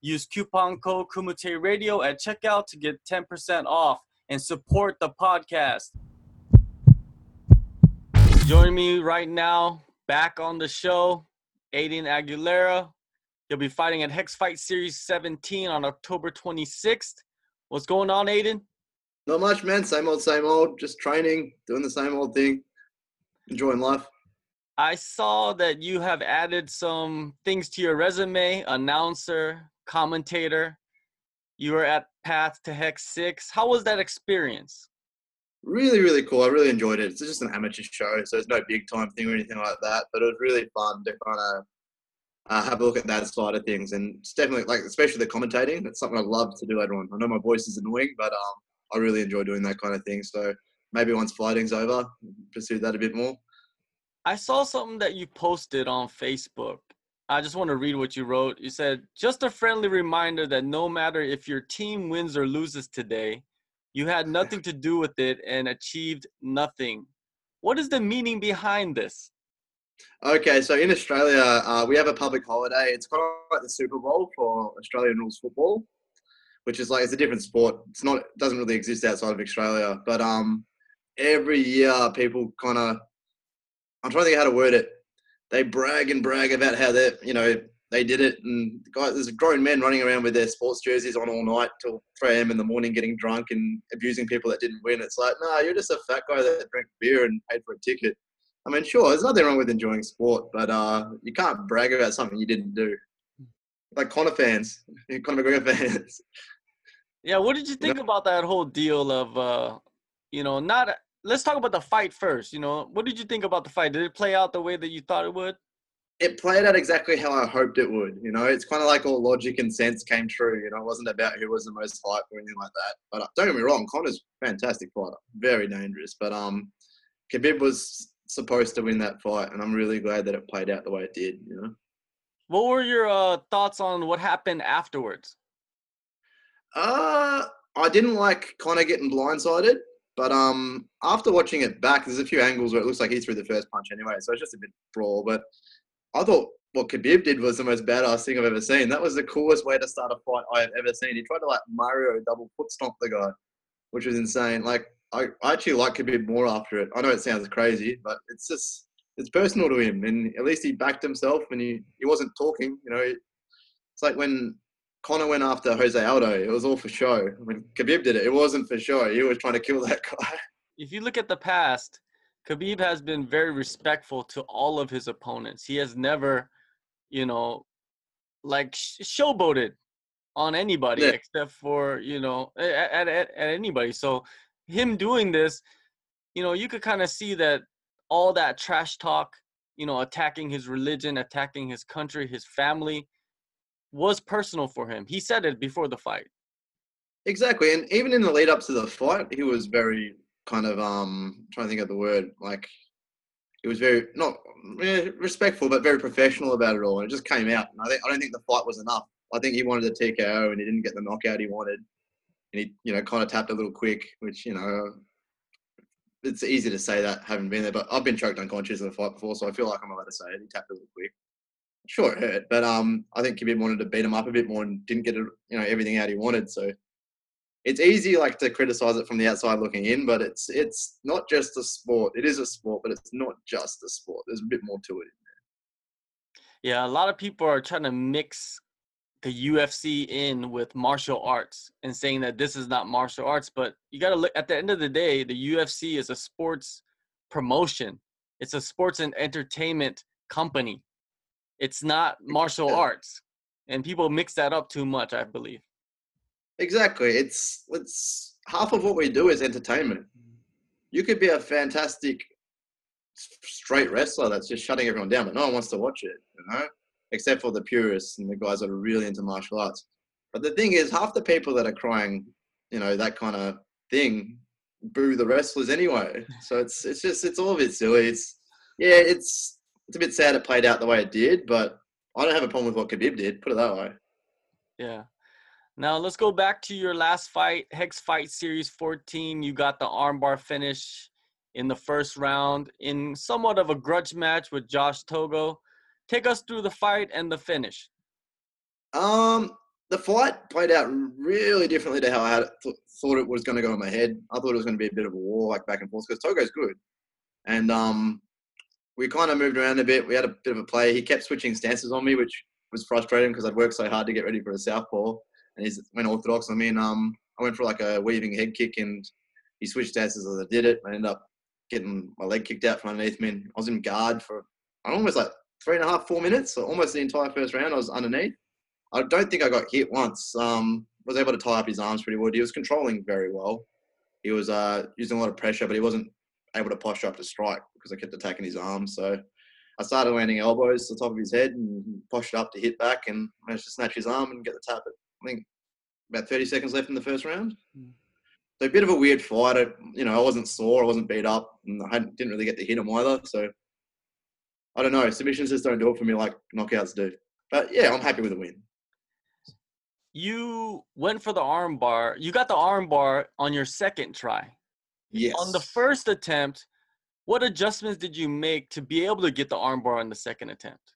Use coupon code Kumite Radio at checkout to get 10% off and support the podcast. Join me right now, back on the show, Aiden Aguilera. You'll be fighting at Hex Fight Series 17 on October 26th. What's going on, Aiden? Not much, man. Same old, same old. Just training, doing the same old thing, enjoying life. I saw that you have added some things to your resume announcer, commentator. You were at Path to Hex 6. How was that experience? Really, really cool. I really enjoyed it. It's just an amateur show, so it's no big time thing or anything like that. But it was really fun to kind of uh, have a look at that side of things. And it's definitely like, especially the commentating. It's something I'd love to do later on. I know my voice is annoying, but um, I really enjoy doing that kind of thing. So maybe once fighting's over, pursue that a bit more. I saw something that you posted on Facebook. I just want to read what you wrote. You said, just a friendly reminder that no matter if your team wins or loses today, you had nothing to do with it and achieved nothing. What is the meaning behind this? Okay, so in Australia, uh, we have a public holiday. It's kind of like the Super Bowl for Australian rules football which is like it's a different sport. It's not doesn't really exist outside of Australia. But um, every year people kind of I'm trying to think how to word it. They brag and brag about how they you know they did it, and guys, there's grown men running around with their sports jerseys on all night till 3 a.m. in the morning, getting drunk and abusing people that didn't win. It's like, no, nah, you're just a fat guy that drank beer and paid for a ticket. I mean, sure, there's nothing wrong with enjoying sport, but uh, you can't brag about something you didn't do. Like Conor fans, Conor McGregor fans. Yeah, what did you think about that whole deal of uh you know, not let's talk about the fight first, you know. What did you think about the fight? Did it play out the way that you thought it would? It played out exactly how I hoped it would. You know, it's kind of like all logic and sense came true. You know, it wasn't about who was the most hype or anything like that. But uh, don't get me wrong, Conor's fantastic fighter, very dangerous. But um, Khabib was supposed to win that fight, and I'm really glad that it played out the way it did. You know. What were your uh, thoughts on what happened afterwards? Uh, I didn't like Conor getting blindsided, but um, after watching it back, there's a few angles where it looks like he threw the first punch anyway, so it's just a bit brawl. But I thought what Khabib did was the most badass thing I've ever seen. That was the coolest way to start a fight I have ever seen. He tried to like Mario double foot stomp the guy, which was insane. Like I, I actually like Khabib more after it. I know it sounds crazy, but it's just it's personal to him, and at least he backed himself and he, he wasn't talking. You know, it's like when Conor went after Jose Aldo. It was all for show. When Khabib did it, it wasn't for show. He was trying to kill that guy. If you look at the past, Khabib has been very respectful to all of his opponents. He has never, you know, like showboated on anybody yeah. except for you know at, at, at anybody. So him doing this, you know, you could kind of see that all that trash talk, you know, attacking his religion, attacking his country, his family was personal for him. He said it before the fight. Exactly, and even in the lead up to the fight, he was very kind of um trying to think of the word like he was very not respectful but very professional about it all, and it just came out. And I think I don't think the fight was enough. I think he wanted a TKO and he didn't get the knockout he wanted, and he you know kind of tapped a little quick, which you know it's easy to say that having been there, but I've been choked unconscious in the fight before, so I feel like I'm allowed to say it. He tapped a little quick sure it hurt, but um, I think Khabib wanted to beat him up a bit more and didn't get you know everything out he wanted. So it's easy like to criticize it from the outside looking in, but it's it's not just a sport. It is a sport, but it's not just a sport. There's a bit more to it. Yeah, a lot of people are trying to mix the UFC in with martial arts and saying that this is not martial arts, but you got to look at the end of the day, the UFC is a sports promotion. It's a sports and entertainment company. It's not martial arts, and people mix that up too much. I believe. Exactly. It's it's half of what we do is entertainment. You could be a fantastic straight wrestler that's just shutting everyone down, but no one wants to watch it. You know, except for the purists and the guys that are really into martial arts. But the thing is, half the people that are crying, you know, that kind of thing, boo the wrestlers anyway. So it's it's just it's all a bit silly. It's yeah, it's it's a bit sad it played out the way it did, but I don't have a problem with what Khabib did. Put it that way. Yeah. Now let's go back to your last fight, Hex Fight Series 14. You got the armbar finish in the first round in somewhat of a grudge match with Josh Togo. Take us through the fight and the finish. Um, the fight played out really differently to how I had th- thought it was going to go in my head. I thought it was going to be a bit of a war, like back and forth, because Togo's good, and um, we kind of moved around a bit. We had a bit of a play. He kept switching stances on me, which was frustrating because I'd worked so hard to get ready for a southpaw, and he went orthodox. I mean, um, I went for like a weaving head kick, and he switched stances as I did it. I ended up getting my leg kicked out from underneath me. And I was in guard for almost like three and a half, four minutes, so almost the entire first round. I was underneath. I don't think I got hit once. Um, was able to tie up his arms pretty well. He was controlling very well. He was uh, using a lot of pressure, but he wasn't able to posture up to strike because I kept attacking his arms. So I started landing elbows to the top of his head and postured up to hit back and managed to snatch his arm and get the tap at, I think, about 30 seconds left in the first round. Mm. So a bit of a weird fight. I, you know, I wasn't sore, I wasn't beat up, and I didn't really get to hit him either. So I don't know. Submissions just don't do it for me like knockouts do. But yeah, I'm happy with the win. You went for the arm bar. You got the arm bar on your second try. Yes. On the first attempt, what adjustments did you make to be able to get the armbar on the second attempt?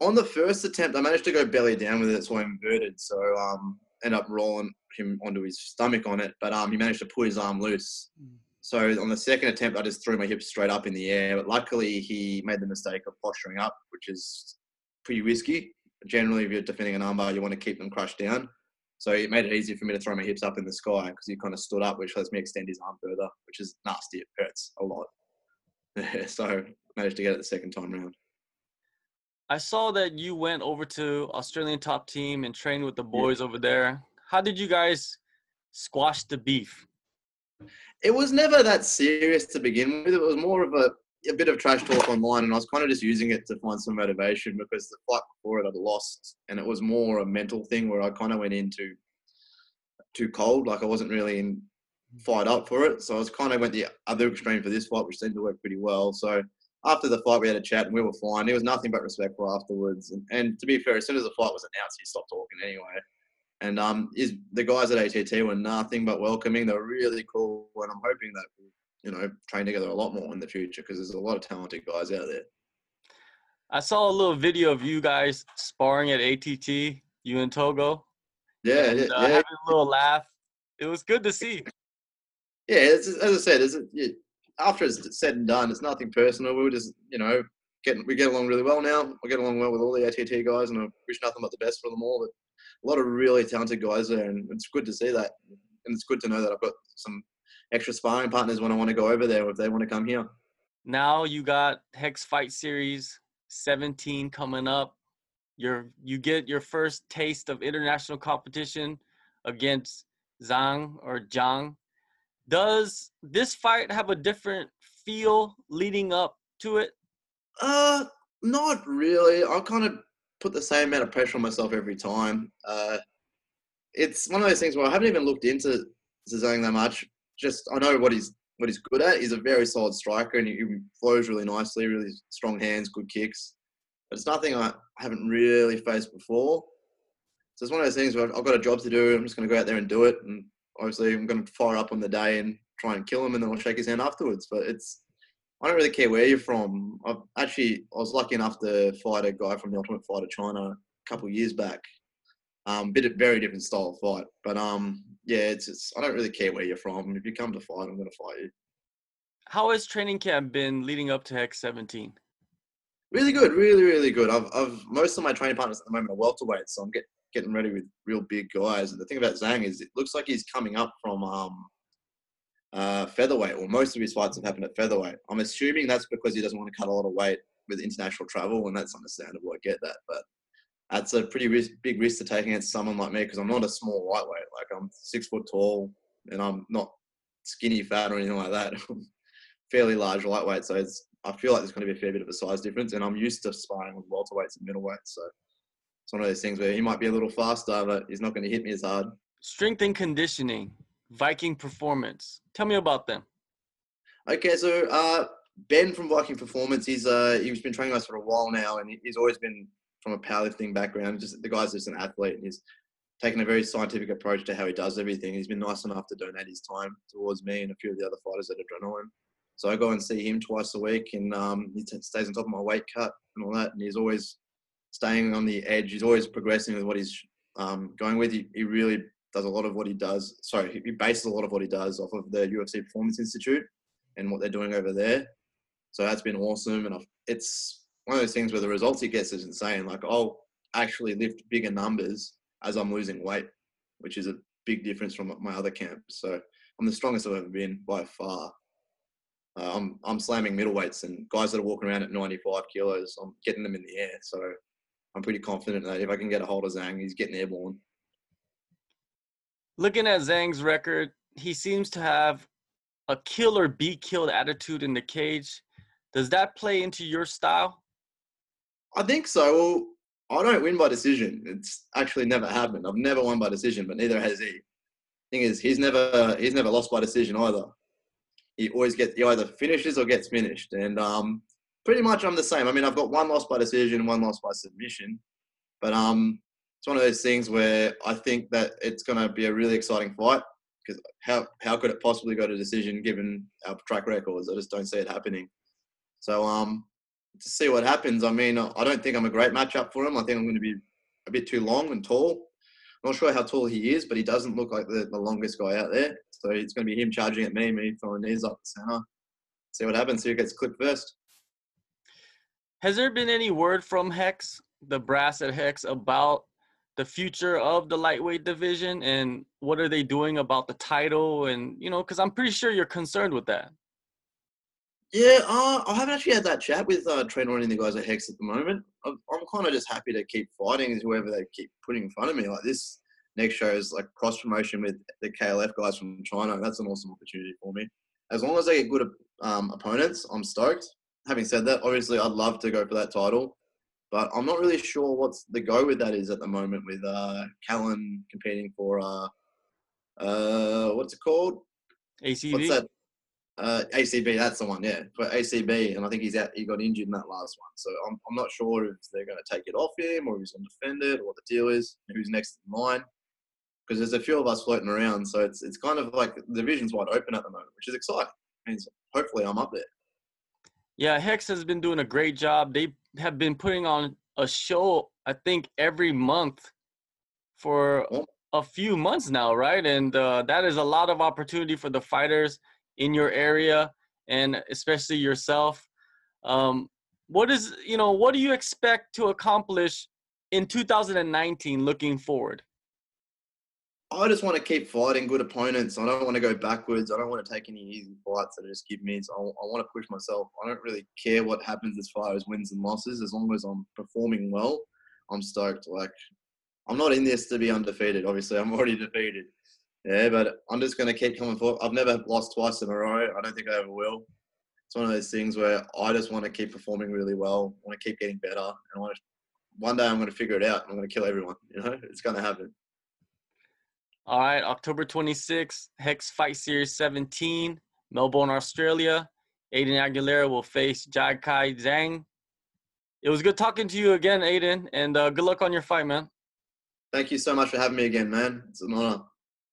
On the first attempt, I managed to go belly down with it, so I inverted. So um, end up rolling him onto his stomach on it, but um, he managed to pull his arm loose. Mm. So on the second attempt, I just threw my hips straight up in the air. But luckily, he made the mistake of posturing up, which is pretty risky. Generally, if you're defending an armbar, you want to keep them crushed down. So it made it easier for me to throw my hips up in the sky because he kind of stood up, which lets me extend his arm further, which is nasty. It hurts a lot. so managed to get it the second time round. I saw that you went over to Australian top team and trained with the boys yeah. over there. How did you guys squash the beef? It was never that serious to begin with. It was more of a, a bit of trash talk online, and I was kind of just using it to find some motivation because the fight before it I'd lost, and it was more a mental thing where I kind of went into too cold. Like I wasn't really in fired up for it. So I was kind of went the other extreme for this fight, which seemed to work pretty well. So after the fight, we had a chat and we were fine. It was nothing but respectful afterwards. And, and to be fair, as soon as the fight was announced, he stopped talking anyway. And um, is the guys at ATT were nothing but welcoming. They were really cool, and I'm hoping that you know train together a lot more in the future because there's a lot of talented guys out there. I saw a little video of you guys sparring at ATT, you and Togo. Yeah, and, yeah, uh, yeah. having a little laugh. It was good to see yeah, as I said, it's, it, after it's said and done, it's nothing personal. We were just, you know, getting we get along really well now. I get along well with all the ATT guys, and I wish nothing but the best for them all. But a lot of really talented guys there, and it's good to see that. And it's good to know that I've got some extra sparring partners when I want to go over there or if they want to come here. Now you got Hex Fight Series 17 coming up. You're you get your first taste of international competition against Zhang or Zhang does this fight have a different feel leading up to it? Uh, not really. I kind of put the same amount of pressure on myself every time. Uh, it's one of those things where I haven't even looked into Zhang that much. Just I know what he's what he's good at. He's a very solid striker and he, he flows really nicely, really strong hands, good kicks. But it's nothing I haven't really faced before. So it's one of those things where I've got a job to do. I'm just going to go out there and do it. And obviously I'm going to fire up on the day and try and kill him, and then I'll shake his hand afterwards. But it's I don't really care where you're from. I've actually I was lucky enough to fight a guy from the Ultimate Fighter China a couple of years back. Um, bit of very different style of fight, but um, yeah, it's, it's I don't really care where you're from. If you come to fight, I'm going to fight you. How has training camp been leading up to Hex 17? Really good, really, really good. I've, I've most of my training partners at the moment are welterweights, so I'm get, getting ready with real big guys. And the thing about Zhang is it looks like he's coming up from um, uh, featherweight, or most of his fights have happened at featherweight. I'm assuming that's because he doesn't want to cut a lot of weight with international travel, and that's understandable. I get that, but that's a pretty risk, big risk to take against someone like me because I'm not a small lightweight. Like I'm six foot tall, and I'm not skinny, fat, or anything like that. fairly large lightweight, so it's I feel like there's going to be a fair bit of a size difference, and I'm used to sparring with welterweights and middleweights, so it's one of those things where he might be a little faster, but he's not going to hit me as hard. Strength and conditioning, Viking Performance. Tell me about them. Okay, so uh, Ben from Viking Performance, he's uh, he's been training us for a while now, and he's always been from a powerlifting background. Just the guy's just an athlete, and he's taken a very scientific approach to how he does everything. He's been nice enough to donate his time towards me and a few of the other fighters at Adrenaline. So I go and see him twice a week, and um, he t- stays on top of my weight cut and all that. And he's always staying on the edge. He's always progressing with what he's um, going with. He, he, really does a lot of what he does. Sorry, he bases a lot of what he does off of the UFC Performance Institute and what they're doing over there. So that's been awesome, and I've, it's one of those things where the results he gets is insane. Like I'll actually lift bigger numbers as I'm losing weight, which is a big difference from my other camps. So I'm the strongest I've ever been by far. Uh, I'm I'm slamming middleweights and guys that are walking around at 95 kilos. I'm getting them in the air. So I'm pretty confident that if I can get a hold of Zhang, he's getting airborne. Looking at Zhang's record, he seems to have a kill or be killed attitude in the cage. Does that play into your style? I think so. Well, I don't win by decision. It's actually never happened. I've never won by decision, but neither has he. Thing is, he's never he's never lost by decision either he always gets he either finishes or gets finished. And um, pretty much I'm the same. I mean, I've got one loss by decision, one loss by submission, but um, it's one of those things where I think that it's going to be a really exciting fight because how how could it possibly go to decision given our track records? I just don't see it happening. So um, to see what happens. I mean, I don't think I'm a great matchup for him. I think I'm going to be a bit too long and tall. Not sure how tall he is, but he doesn't look like the, the longest guy out there. So it's going to be him charging at me, me throwing knees up the center. See what happens. See who gets clipped first. Has there been any word from Hex, the brass at Hex, about the future of the lightweight division and what are they doing about the title? And you know, because I'm pretty sure you're concerned with that. Yeah, uh, I haven't actually had that chat with uh, Trent or any of the guys at Hex at the moment. I'm, I'm kind of just happy to keep fighting whoever they keep putting in front of me. Like this next show is like cross promotion with the KLF guys from China. That's an awesome opportunity for me. As long as I get good um, opponents, I'm stoked. Having said that, obviously I'd love to go for that title, but I'm not really sure what's the go with that is at the moment with uh, Callan competing for uh, uh, what's it called? ACB. What's that? Uh, ACB, that's the one, yeah, for ACB, and I think he's out. He got injured in that last one, so I'm, I'm not sure if they're going to take it off him or he's going to defend it or what the deal is, who's next in line because there's a few of us floating around. So it's it's kind of like the division's wide open at the moment, which is exciting. Means hopefully I'm up there. Yeah, Hex has been doing a great job. They have been putting on a show, I think, every month for a few months now, right? And uh, that is a lot of opportunity for the fighters in your area and especially yourself. Um, what is you know what do you expect to accomplish in 2019 looking forward? I just want to keep fighting good opponents. I don't want to go backwards. I don't want to take any easy fights that just give me. So I, I want to push myself. I don't really care what happens as far as wins and losses. As long as I'm performing well, I'm stoked. Like I'm not in this to be undefeated. Obviously, I'm already defeated. Yeah, but I'm just going to keep coming forward. I've never lost twice in a row. I don't think I ever will. It's one of those things where I just want to keep performing really well. I want to keep getting better, and I want to, one day I'm going to figure it out. I'm going to kill everyone. You know, it's going to happen. All right, October 26th, Hex Fight Series 17, Melbourne, Australia. Aiden Aguilera will face Jai Kai Zhang. It was good talking to you again, Aiden, and uh, good luck on your fight, man. Thank you so much for having me again, man. It's an honor.